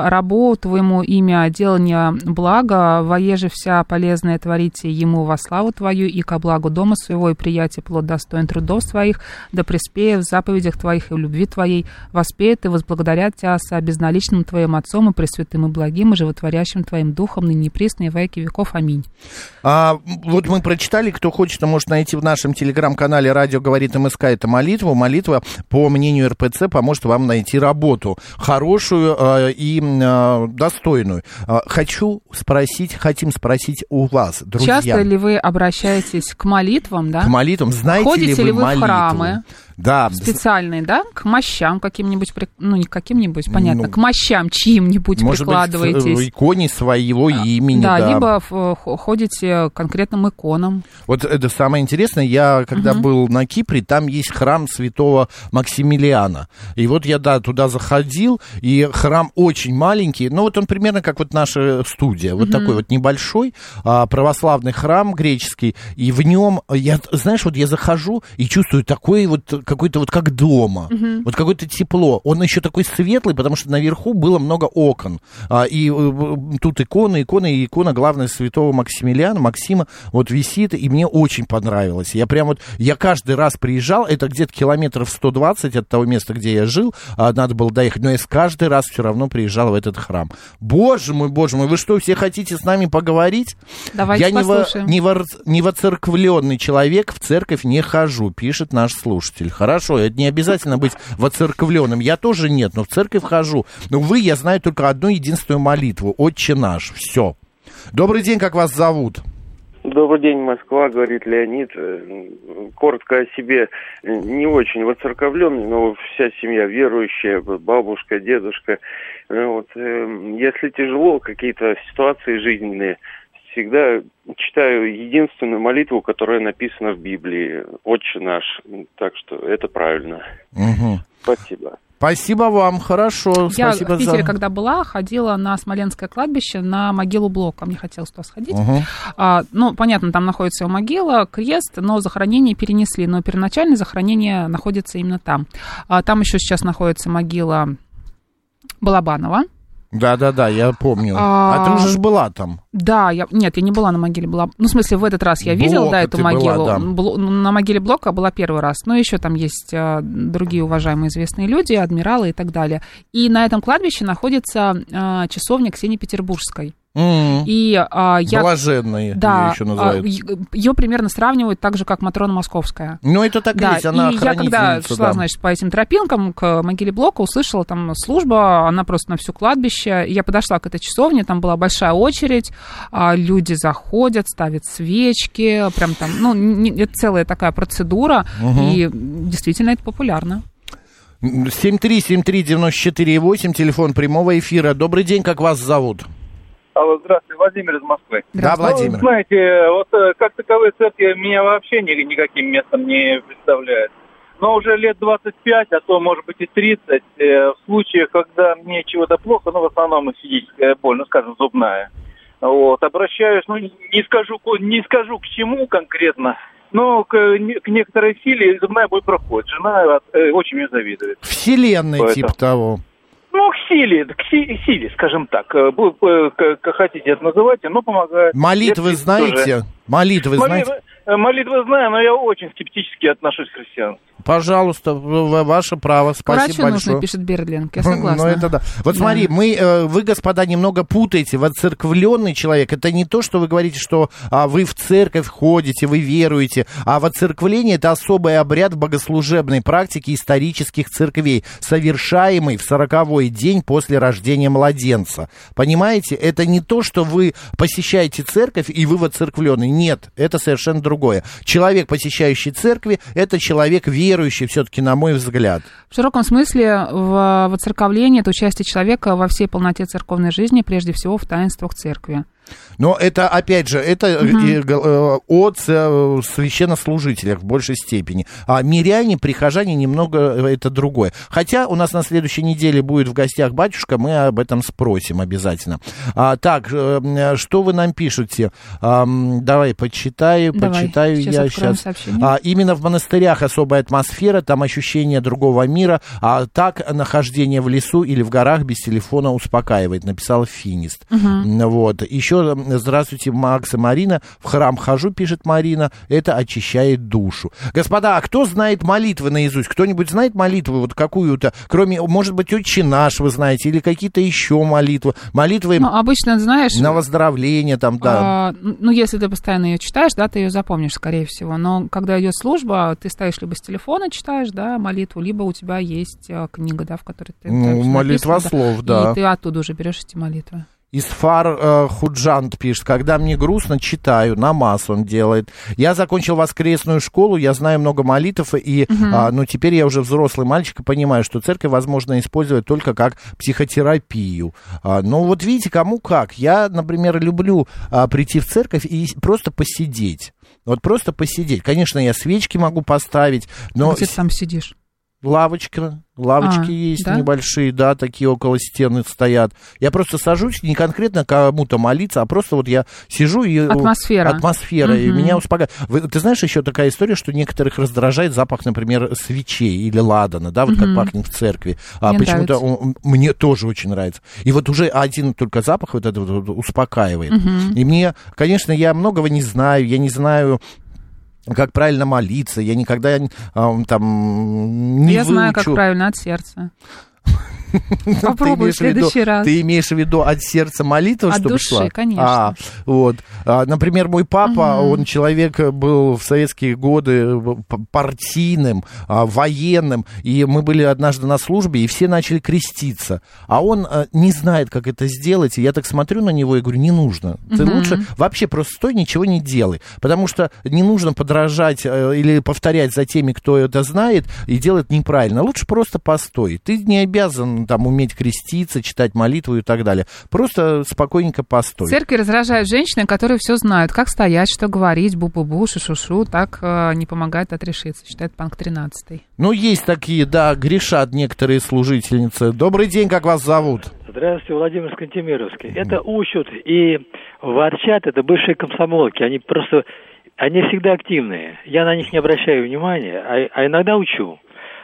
B: рабу твоему имя делания блага, воеже вся полезное творите ему во славу твою и ко благу дома своего и приятие плод достоин трудов своих, да преспея в заповедях твоих и в любви твоей, воспеет и возблагодарят тебя со безналичным твоим отцом и пресвятым и благим и животворящим твоим духом, ныне и во веки веков. Аминь.
A: А, вот мы прочитали, кто хочет, то может найти в нашем телеграм-канале «Радио говорит МСК» это молитва. Молитва, по мнению РПЦ, поможет вам найти работу хорошую э, и э, достойную. А, хочу спросить, хотим спросить у вас, друзья.
B: Часто ли вы обращаетесь к молитвам, да?
A: К молитвам. Знаете
B: Ходите
A: ли
B: ли
A: вы
B: вы в
A: молитву?
B: храмы?
A: Да.
B: специальные, да, к мощам каким-нибудь, ну, не каким-нибудь, понятно,
A: Ну,
B: к мощам чьим-нибудь
A: Может быть, в
B: прикладываетесь.
A: иконе своего имени,
B: да,
A: да.
B: либо в- х- ходите конкретным иконам.
A: Вот это самое интересное, я когда был на Кипре, там есть храм святого Максимилиана. И вот я, да, туда заходил, и храм очень маленький, ну вот он примерно как вот наша студия, вот такой вот небольшой а, православный храм греческий, и в нем, я, знаешь, вот я захожу и чувствую такой вот, какой-то вот как дома, вот какое-то тепло. Он еще такой светлый, потому что наверху было много окон, А, и э, тут иконы, иконы, и икона, главная, святого Максимилиана, Максима, вот висит, и мне очень понравилось. Я прям вот, я каждый раз приезжал, это где-то километров 120 от того места, где я жил, а, надо было доехать, но я с каждый раз все равно приезжал в этот храм. Боже мой, боже мой, вы что, все хотите с нами поговорить?
B: Давайте
A: я не, во,
B: послушаем.
A: не, вор- не воцерквленный человек, в церковь не хожу, пишет наш слушатель. Хорошо, это не обязательно быть воцерквленным. Я тоже нет, но в церковь хожу. Но вы, я знаю только одну единственную молитву. Отче наш. Все. Добрый день, как вас зовут?
E: Добрый день, Москва, говорит Леонид. Э, Коротко о себе. Не очень воцерковленный, но вся семья верующая, бабушка, дедушка. Э, Вот, э, если тяжело, какие-то ситуации жизненные, всегда читаю единственную молитву, которая написана в Библии. Отче наш. Так что это правильно.
A: Мгм.
E: Спасибо.
A: Спасибо вам, хорошо.
B: Я
A: Спасибо
B: в Питере,
A: за...
B: когда была, ходила на Смоленское кладбище на могилу Блока. Мне хотелось туда сходить.
A: Мгм.
B: А, ну, понятно, там находится его могила, крест, но захоронение перенесли. Но первоначальное захоронение находится именно там. А, там еще сейчас находится могила Балабанова.
A: Да-да-да, я помню.
B: А,
A: А, ты уже ж была там.
B: Да, я, нет, я не была на могиле, была, ну, в смысле, в этот раз я видела,
A: Блока
B: да, эту
A: ты была,
B: могилу.
A: да.
B: Бло- на могиле Блока была первый раз, но еще там есть а, другие уважаемые известные люди, адмиралы и так далее. И на этом кладбище находится а, часовня Ксении Петербургской. И а, я...
A: Блаженные
B: Да,
A: ее еще называют.
B: ее примерно сравнивают так же, как Матрона Московская.
A: Ну, это так
B: Да,
A: есть, она
B: и я когда шла,
A: да.
B: значит, по этим тропинкам к могиле Блока, услышала там служба, она просто на все кладбище. Я подошла к этой часовне, там была большая очередь, а, люди заходят, ставят свечки, прям там, ну, не- целая такая процедура, и действительно это популярно.
A: 7373948, телефон прямого эфира. Добрый день, как вас зовут?
F: Алло, здравствуйте, Владимир из Москвы.
A: Да, Владимир.
F: Ну, знаете, вот э, как таковые церкви меня вообще ни- никаким местом не представляют. Но уже лет 25, а то, может быть, и 30, э, в случаях, когда мне чего-то плохо, ну, в основном физическая боль, ну, скажем, зубная, вот, обращаюсь, ну, не скажу, не скажу к чему конкретно, но к, к некоторой силе зубная боль проходит. Жена э, очень мне завидует.
A: Вселенной
F: Поэтому.
A: типа того.
F: Ну, к силе, к си- силе, скажем так. Э, бу- э, Как как хотите это называйте, но помогает.
A: Молитвы
F: Если
A: знаете?
F: тоже-
A: Молитвы знаете?
F: Молитвы, э, молитвы знаю, но я очень скептически отношусь к христианству.
A: Пожалуйста, ваше право. Спасибо
B: врачу
A: большое.
B: нужно, пишет Бердлинг, я [LAUGHS] согласна.
A: Ну, это да. Вот
B: Да.
A: смотри, мы, э, вы, господа, немного путаете. Воцерквленный человек, это не то, что вы говорите, что а, вы в церковь ходите, вы веруете, а воцерквление это особый обряд богослужебной практики исторических церквей, совершаемый в сороковой день после рождения младенца. Понимаете, это не то, что вы посещаете церковь и вы воцерквленный. Нет, это совершенно другое. Человек, посещающий церкви, это человек верующий, все-таки, на мой взгляд.
B: В широком смысле в воцерковлении это участие человека во всей полноте церковной жизни, прежде всего в таинствах церкви.
A: Но это, опять же, это э, от э, священнослужителя в большей степени. А миряне, прихожане немного это другое. Хотя у нас на следующей неделе будет в гостях батюшка, мы об этом спросим обязательно. А, так, что вы нам пишете? Ам, давай почитаю,
B: Давайте.
A: Читаю
B: сейчас
A: я сейчас.
B: сообщение.
A: А, именно в монастырях особая атмосфера, там ощущение другого мира, а так нахождение в лесу или в горах без телефона успокаивает, написал Финист.
B: Мгм.
A: Вот. Еще, здравствуйте, Макс и Марина. В храм хожу, пишет Марина. Это очищает душу. Господа, а кто знает молитвы наизусть? Кто-нибудь знает молитвы вот какую-то? Кроме, может быть, «Отче наш» вы знаете, или какие-то еще молитвы? Молитвы
B: Ну, обычно, знаешь...
A: на выздоровление там, да.
B: а, ну, если ты постоянно ее читаешь, да, ты ее запомнишь, скорее всего. Но когда идет служба, ты ставишь либо с телефона читаешь, да, молитву, либо у тебя есть а, книга, да, в которой ты...
A: Ну, молитва
B: написано,
A: слов, да.
B: И ты оттуда уже берешь эти молитвы.
A: Исфар э, Худжант пишет, когда мне грустно, читаю, намаз он делает. Я закончил воскресную школу, я знаю много молитв, и, а, ну, теперь я уже взрослый мальчик и понимаю, что церковь возможно использовать только как психотерапию. А, ну, вот видите, кому как. Я, например, люблю а, прийти в церковь и просто посидеть. Вот просто посидеть. Конечно, я свечки могу поставить, но...
B: Где ты там сидишь?
A: Лавочка, лавочки
B: А,
A: есть
B: да?
A: небольшие, да, такие около стены стоят. Я просто сажусь, не конкретно кому-то молиться, а просто вот я сижу и...
B: Атмосфера.
A: Атмосфера, и
B: Мгм.
A: меня успокаивает. Ты знаешь, еще такая история, что некоторых раздражает запах, например, свечей или ладана, да, вот
B: Мгм.
A: как пахнет в церкви. А
B: Мне
A: почему-то он- мне тоже очень нравится. И вот уже один только запах вот этот вот успокаивает.
B: Мгм.
A: И мне, конечно, я многого не знаю, я не знаю как правильно молиться, я никогда там не
B: Я знаю, как
A: выучу.
B: правильно от сердца. [LAUGHS] Попробуй
A: ты имеешь
B: в следующий
A: виду,
B: раз.
A: Ты имеешь в виду от сердца молитва,
B: От
A: чтобы
B: души,
A: шла?
B: конечно.
A: А, вот. А, например, мой папа,
B: Мгм.
A: он человек был в советские годы п- партийным, а, военным, и мы были однажды на службе, и все начали креститься. А он а, не знает, как это сделать, и я так смотрю на него и говорю, не нужно. Ты
B: Мгм.
A: лучше вообще просто стой, ничего не делай. Потому что не нужно подражать э, или повторять за теми, кто это знает, и делать неправильно. Лучше просто постой. Ты не обязан там уметь креститься, читать молитву и так далее. Просто спокойненько постой.
B: В церкви раздражают женщины, которые все знают, как стоять, что говорить, бу-бу-бу, шу-шу-шу, так э, не помогает отрешиться, считает Панк 13.
A: Ну, есть такие, да, грешат некоторые служительницы. Добрый день, как вас зовут?
G: Здравствуйте, Владимир Скантемировский. Это учат и ворчат, это бывшие комсомолки. Они просто, они всегда активные. Я на них не обращаю внимания, а, а иногда учу.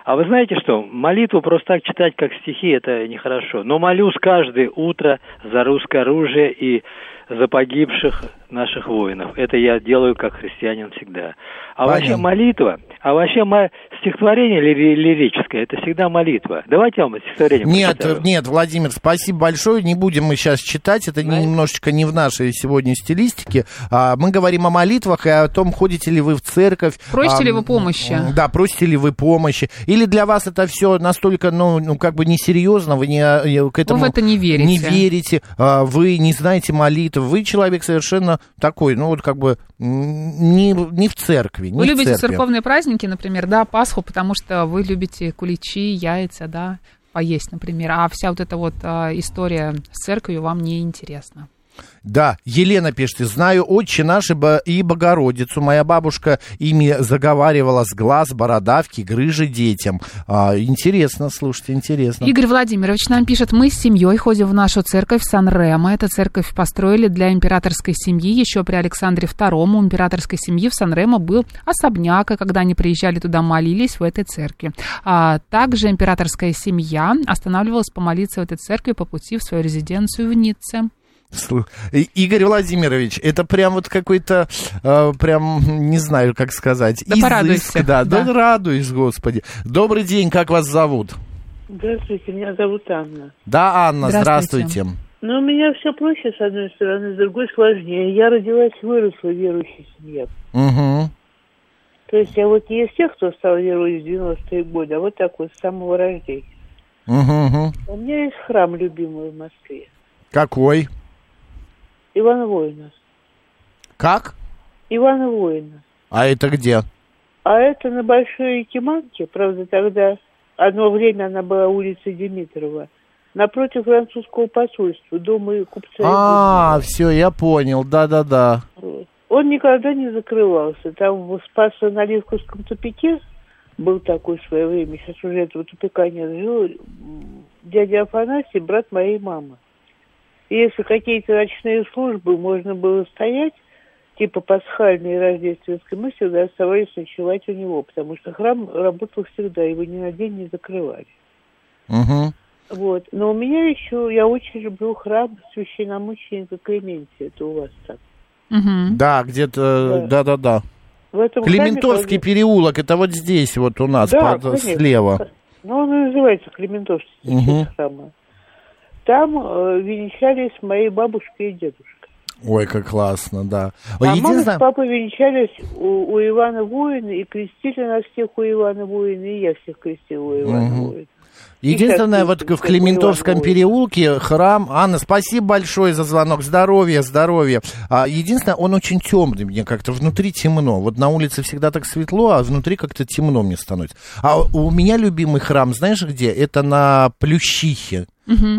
G: А вы знаете что, молитву просто так читать, как стихи, это нехорошо. Но молюсь каждое утро за русское оружие и за погибших наших воинов. Это я делаю как христианин всегда. А вообще
A: Понятно.
G: молитва, а вообще мо- стихотворение лири- лирическое, это всегда молитва. Давайте я вам стихотворение
A: Нет,
G: прочитаю.
A: нет, Владимир, спасибо большое. Не будем мы сейчас читать. Это не- немножечко не в нашей сегодня стилистике. А, мы говорим о молитвах и о том, ходите ли вы в церковь.
B: Просите
A: А,
B: ли вы помощи?
A: Да, просите ли вы помощи. Или для вас это все настолько, ну, ну как бы несерьезно, вы не, э, к этому...
B: в это не верите.
A: Не верите, а, вы не знаете молитв, вы человек совершенно такой, ну вот как бы не, не в церкви, не
B: Вы
A: в
B: любите
A: церкви.
B: церковные праздники, например, да, Пасху, потому что вы любите куличи, яйца, да, поесть, например, а вся вот эта вот а, история с церковью вам не интересна.
A: Да, Елена пишет, знаю отче наш и Бо- и Богородицу. Моя бабушка ими заговаривала с глаз, бородавки, грыжи детям. А, интересно, слушайте, интересно.
B: Игорь Владимирович нам пишет, мы с семьей ходим в нашу церковь Сан-Ремо. Эту церковь построили для императорской семьи еще при Александре II. У императорской семьи в Сан-Ремо был особняк, и когда они приезжали туда, молились в этой церкви. А также императорская семья останавливалась помолиться в этой церкви по пути в свою резиденцию в Ницце.
A: Игорь Владимирович, это прям вот какой-то, э, прям, не знаю, как сказать,
B: Да
A: изыск,
B: порадуйся,
A: Да, да,
B: да.
A: радуюсь, господи. Добрый день, как вас зовут?
H: Здравствуйте, меня зовут Анна.
A: Да, Анна,
B: Здравствуйте.
A: здравствуйте.
H: Но у меня все проще, с одной стороны, с другой сложнее. Я родилась и выросла в верующей семье.
A: Угу.
H: То есть я вот не из тех, кто стал верой в 90-е годы, а вот так вот, с самого рождения.
A: Угу,
H: У меня есть храм любимый в Москве.
A: Какой?
H: Ивана Воина.
A: Как?
H: Ивана Воина.
A: А это где?
H: А это на Большой Якиманке, правда, тогда одно время она была улица Димитрова, напротив французского посольства, дома купца.
A: А, все, я понял, да-да-да.
H: Он никогда не закрывался. Там в Спасо-Наливковском тупике был такой в свое время, сейчас уже этого тупика нет, жил дядя Афанасий, брат моей мамы. И если какие-то ночные службы, можно было стоять типа пасхальной и рождественской, мы всегда оставались ночевать у него, потому что храм работал всегда, его ни на день не закрывали.
A: Угу.
H: Вот. Но у меня еще, я очень люблю храм священномученика Клементия, это у вас там.
B: Мгм.
A: Да, где-то, да-да-да.
H: В этом
A: Клементовский
H: храме,
A: переулок, это вот здесь вот у нас,
H: Да,
A: под- слева.
H: Ну, он и называется Клементовский
A: Мгм.
H: храма. Там э, венчались мои бабушка и дедушка.
A: Ой, как классно, да.
H: А мама с
A: Единственное,
H: папой венчались у, у Ивана Воина и крестили нас всех у Ивана Воина, и я всех крестила у Ивана
A: Мгм.
H: Воина.
A: единственное, вот в
H: Воин.
A: переулке храм... Анна, спасибо большое за звонок. Здоровья, здоровья. А, единственное, он очень темный мне как-то. Внутри темно. Вот на улице всегда так светло, а внутри как-то темно мне становится. А у меня любимый храм, знаешь где? Это на Плющихе.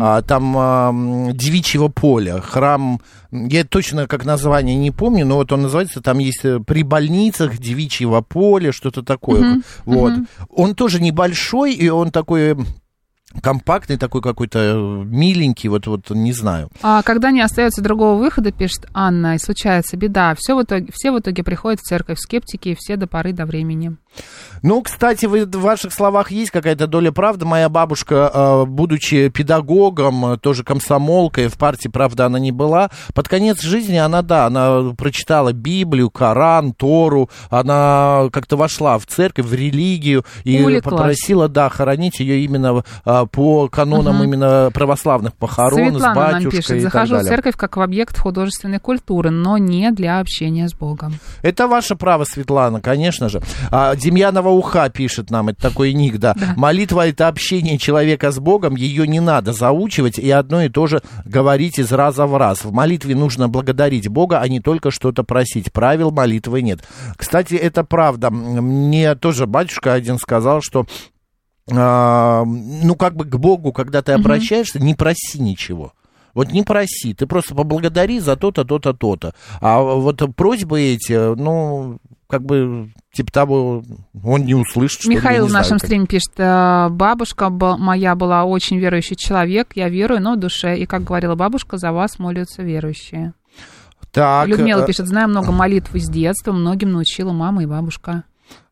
A: А, там а, девичьего поля, храм, я точно как название не помню, но вот он называется, там есть э, при больницах девичьего поля, что-то такое. Вот. Он тоже небольшой, и он такой компактный, такой какой-то э, миленький, вот, вот не знаю.
B: А когда не остается другого выхода, пишет Анна, и случается беда, все в итоге, все в итоге приходят в церковь скептики, и все до поры до времени.
A: Ну, кстати, вы, в ваших словах есть какая-то доля правды. Моя бабушка, э, будучи педагогом, э, тоже комсомолкой, в партии, правда, она не была. Под конец жизни она, да, она прочитала Библию, Коран, Тору. Она как-то вошла в церковь, в религию и
B: Увлеклась.
A: попросила, да, хоронить ее именно по канонам
B: Мгм.
A: именно православных похорон, с
B: Светлана нам
A: батюшкой
B: пишет,
A: и так
B: захожу в церковь как в объект художественной культуры, но не для общения с Богом.
A: Это ваше право, Светлана, конечно же. А, Демьянова уха пишет нам, это такой ник, да. Молитва это общение человека с Богом, ее не надо заучивать и одно и то же говорить из раза в раз. В молитве нужно благодарить Бога, а не только что-то просить. Правил молитвы нет. Кстати, это правда. Мне тоже батюшка один сказал, что а, ну, как бы к Богу, когда ты обращаешься, не проси ничего. Вот не проси, ты просто поблагодари за то-то, то-то, то-то. А вот просьбы эти, ну, как бы, типа того, он не услышит, что
B: Михаил в
A: знаю,
B: нашем
A: как.
B: стриме пишет, «Э, бабушка моя была очень верующий человек, я верую, но в душе, и, как говорила бабушка, за вас молятся верующие.
A: Так,
B: Людмила
A: э,
B: пишет, знаю много молитв из детства, многим научила мама и бабушка.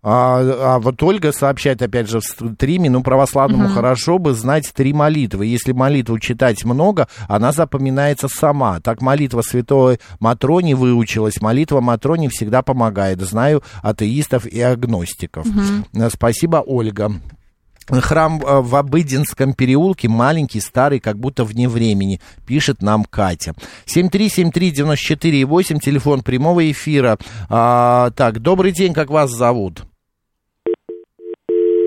A: А, а вот Ольга сообщает, опять же, в стриме, ну, православному
B: Мгм.
A: хорошо бы знать три молитвы. Если молитву читать много, она запоминается сама. Так молитва святой Матрони выучилась. Молитва Матрони всегда помогает. Знаю атеистов и агностиков. Э, Спасибо, Ольга. Храм э, в Обыденском переулке маленький, старый, как будто вне времени, пишет нам Катя. 7373948, телефон прямого эфира. А, так, добрый день, как вас зовут?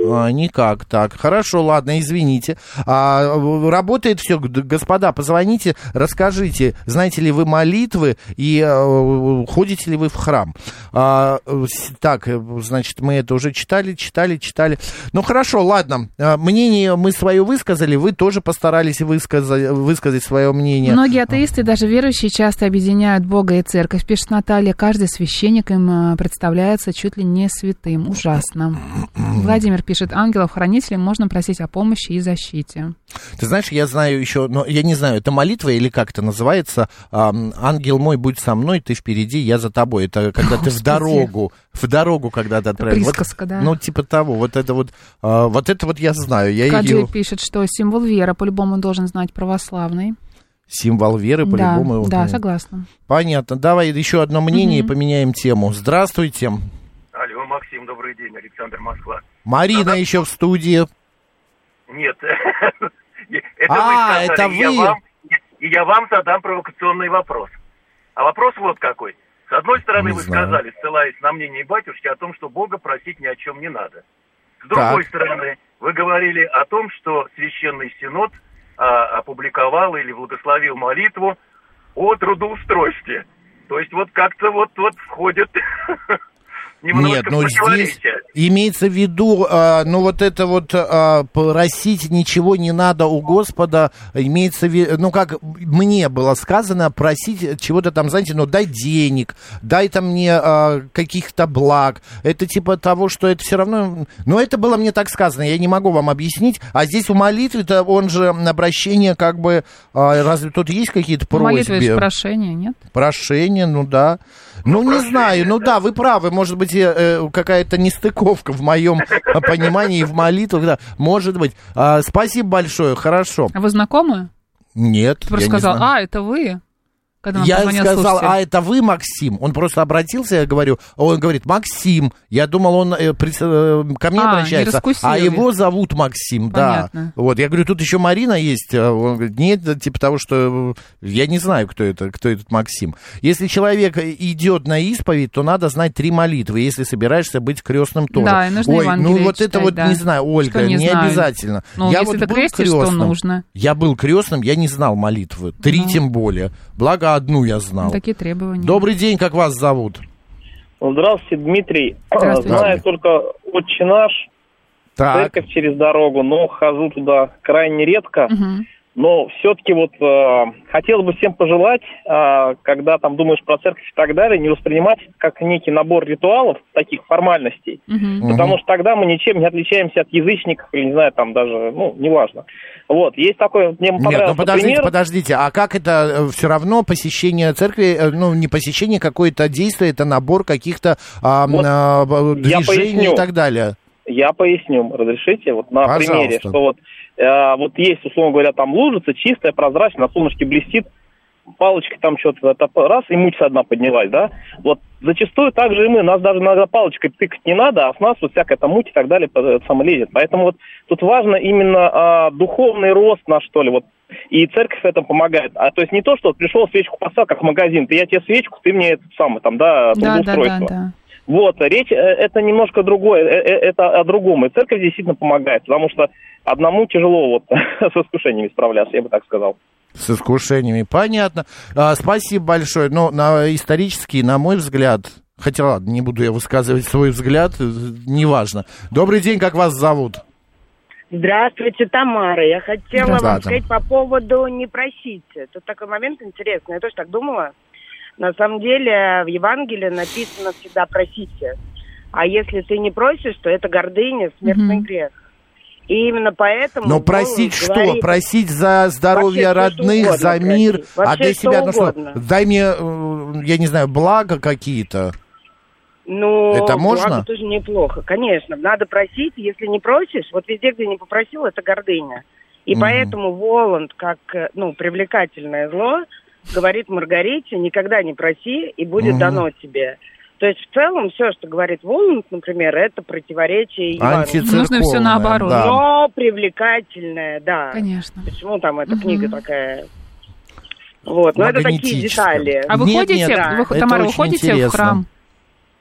A: А, никак, так. Хорошо, ладно, извините. А, работает все, господа, позвоните, расскажите, знаете ли вы молитвы и э, ходите ли вы в храм. А, так, значит, мы это уже читали, читали, читали. Ну хорошо, ладно. А, Мнение мы свое высказали, вы тоже постарались высказать, высказать свое мнение.
B: Многие атеисты, даже верующие, часто объединяют Бога и церковь. Пишет Наталья, каждый священник им э, представляется чуть ли не святым. Ужасно. Владимир пишет, ангелов-хранителей можно просить о помощи и защите.
A: Ты знаешь, я знаю еще, но я не знаю, это молитва или как это называется? Ангел мой, будь со мной, ты впереди, я за тобой. Это когда [LAUGHS] ты в дорогу, в дорогу, когда ты отправишь. Вот,
B: присказка, да.
A: Ну, типа того, вот это вот, а, вот это вот я знаю. Я
B: Каджи
A: ее
B: пишет, что символ веры по-любому должен знать православный.
A: символ веры,
B: да,
A: по-любому.
B: да, согласна.
A: Понятно. Давай еще одно мнение и поменяем тему. Здравствуйте.
I: Алло, Максим, добрый день, Александр Москва.
A: Марина еще в студии.
I: Нет, [LAUGHS] это
A: А,
I: вы
A: это
I: я
A: вы.
I: вам- и я вам задам провокационный вопрос. А вопрос вот какой. С одной стороны,
A: Не
I: вы
A: знаю.
I: сказали, ссылаясь на мнение батюшки, о том, что Бога просить ни о чем не надо. С другой
A: Так.
I: стороны, вы говорили о том, что Священный Синод а, опубликовал или благословил молитву о трудоустройстве. То есть вот как-то вот, вот входит [LAUGHS]
A: Нет, ну здесь имеется в виду, а, ну вот это вот а, просить ничего не надо у Господа, имеется в виду, ну как мне было сказано, просить чего-то там, знаете, ну дай денег, дай там мне а, каких-то благ. Это типа того, что это все равно, ну это было мне так сказано, я не могу вам объяснить. А здесь у молитвы-то он же обращение как бы, а, разве тут есть какие-то просьбы?
B: из прошения, нет?
A: Прошение, ну да. Ну, не знаю, ну да, вы правы, может быть, э, э, какая-то нестыковка в моем понимании и в молитвах, да, может быть. А, спасибо большое, хорошо.
B: А вы знакомы?
A: Нет,
B: Ты просто
A: не
B: сказал, а, это вы? Когда нам
A: Я сказал,
B: слушатель.
A: а это вы, Максим? Он просто обратился, я говорю, он говорит, Максим. Я думал, он э, при- э, ко мне
B: А,
A: обращается, а его зовут Максим,
B: Понятно.
A: да. Вот, я говорю, тут еще Марина есть. А Он говорит, нет, типа того, что э, я не знаю, кто это, кто этот Максим. Если человек идет на исповедь, то надо знать три молитвы, если собираешься быть крестным тоже.
B: Да, и нужно
A: Ой,
B: Евангелие
A: ну вот это
B: читать,
A: вот,
B: да.
A: не знаю, Ольга,
B: Что не
A: не,
B: знаю?
A: обязательно.
B: Ну,
A: я
B: если
A: вот
B: ты
A: был
B: крестишь, то
A: крестным.
B: нужно.
A: Я был крестным, я не знал молитвы. Три
B: Ну.
A: тем более. Благо одну я знал.
B: Такие требования.
A: Добрый день, как вас зовут?
J: Здравствуйте, Дмитрий.
B: Здравствуйте.
J: Знаю только «Отче наш»,
A: Так.
J: церковь через дорогу, но хожу туда крайне редко.
B: Мгм.
J: Но все-таки вот э, хотелось бы всем пожелать, э, когда там думаешь про церковь и так далее, не воспринимать как некий набор ритуалов, таких формальностей.
B: Мгм.
J: Потому что тогда мы ничем не отличаемся от язычников, или, не знаю, там даже, ну, неважно. Вот, есть такой, мне
A: Нет, ну подождите,
J: пример.
A: подождите, а как это все равно посещение церкви, э, ну не посещение какое-то действие, это набор каких-то а,
J: Вот я
A: движений и так далее?
J: Я поясню, разрешите, вот на
A: Пожалуйста.
J: примере, что вот, э, вот есть, условно говоря, там лужица чистая, прозрачная, на солнышке блестит, палочкой там что-то это раз, и муть со дна поднялась, да? Вот зачастую так же и мы, нас даже иногда палочкой тыкать не надо, а с нас вот всякая там муть и так далее э, сам лезет. Поэтому вот тут важно именно а, духовный рост наш, что ли, вот и церковь в этом помогает. А то есть не то, что вот пришел свечку поставил, как в магазин, ты я тебе свечку, ты мне этот самый там, да,
B: Да, да, да, да.
J: Вот, речь э, это немножко другое, э, э, это о другом. И церковь действительно помогает, потому что одному тяжело вот [LAUGHS] с искушениями справляться, я бы так сказал.
A: С искушениями, понятно. А, спасибо большое. Но на исторический, на мой взгляд, хотя ладно, не буду я высказывать свой взгляд, э, неважно. Добрый день, как вас зовут?
K: Здравствуйте, Тамара. Я хотела
A: Да,
K: вам сказать по поводу «не просите». Тут такой момент интересный. Я тоже так думала. На самом деле в Евангелии написано всегда «просите». А если ты не просишь, то это гордыня, смертный
B: Мгм.
K: грех. И именно поэтому...
A: Но просить что?
K: говорит-
A: Просить за здоровье родных,
K: угодно
A: за мир,
K: просить.
A: а
K: Вообще
A: для
K: что
A: себя, ну что, дай мне, э, я не знаю, благо какие-то.
K: Ну,
A: Это
K: благо
A: можно?
K: тоже неплохо. Конечно, надо просить. Если не просишь, вот везде, где не попросил, это гордыня. И
A: Мгм.
K: поэтому Воланд, как, э, ну, привлекательное зло, говорит Маргарите, никогда не проси, и будет
A: Мгм.
K: дано тебе. То есть в целом все, что говорит Воланд, например, это противоречие.
A: Антицерковное,
B: Нужно всё наоборот.
A: да.
K: Но привлекательное, да.
B: Конечно.
K: Почему там эта
B: Мгм.
K: книга такая? Вот, но это такие
A: Магнетическая.
K: детали.
B: А вы
A: Нет,
B: ходите,
A: нет,
B: вы,
A: это
B: Тамара, вы ходите в
A: интересно.
B: храм?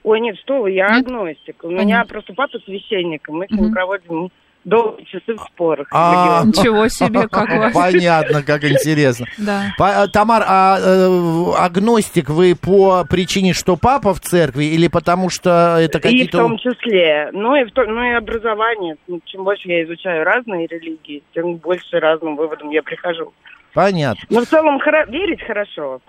K: Ой, нет, что вы, я
B: Нет?
K: агностик. У меня просто папа священник, и мы с ним
B: Мгм.
K: проводим долгие часы в спорах.
A: А.
B: Ничего себе, как [LAUGHS] у вас.
A: Понятно, как интересно.
B: Да.
A: Па- э, Тамар, а э, агностик вы по причине, что папа в церкви, или потому что это
K: И в
A: какие-то...
K: том числе. Ну и, в то- ну и образование. Ну, чем больше я изучаю разные религии, тем больше разным выводам я прихожу.
A: Понятно.
K: Но в целом хоро- верить хорошо.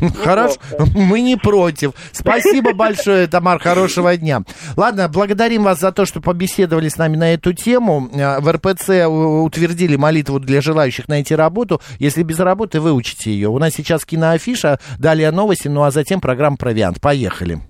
K: [LAUGHS]
A: Хорошо, мы не против. Спасибо большое, Тамар, хорошего дня. Ладно, благодарим вас за то, что побеседовали с нами на эту тему. Э, В РПЦ утвердили молитву для желающих найти работу. Если без работы, выучите ее. У нас сейчас киноафиша, далее новости, ну а затем программа «Провиант». Поехали.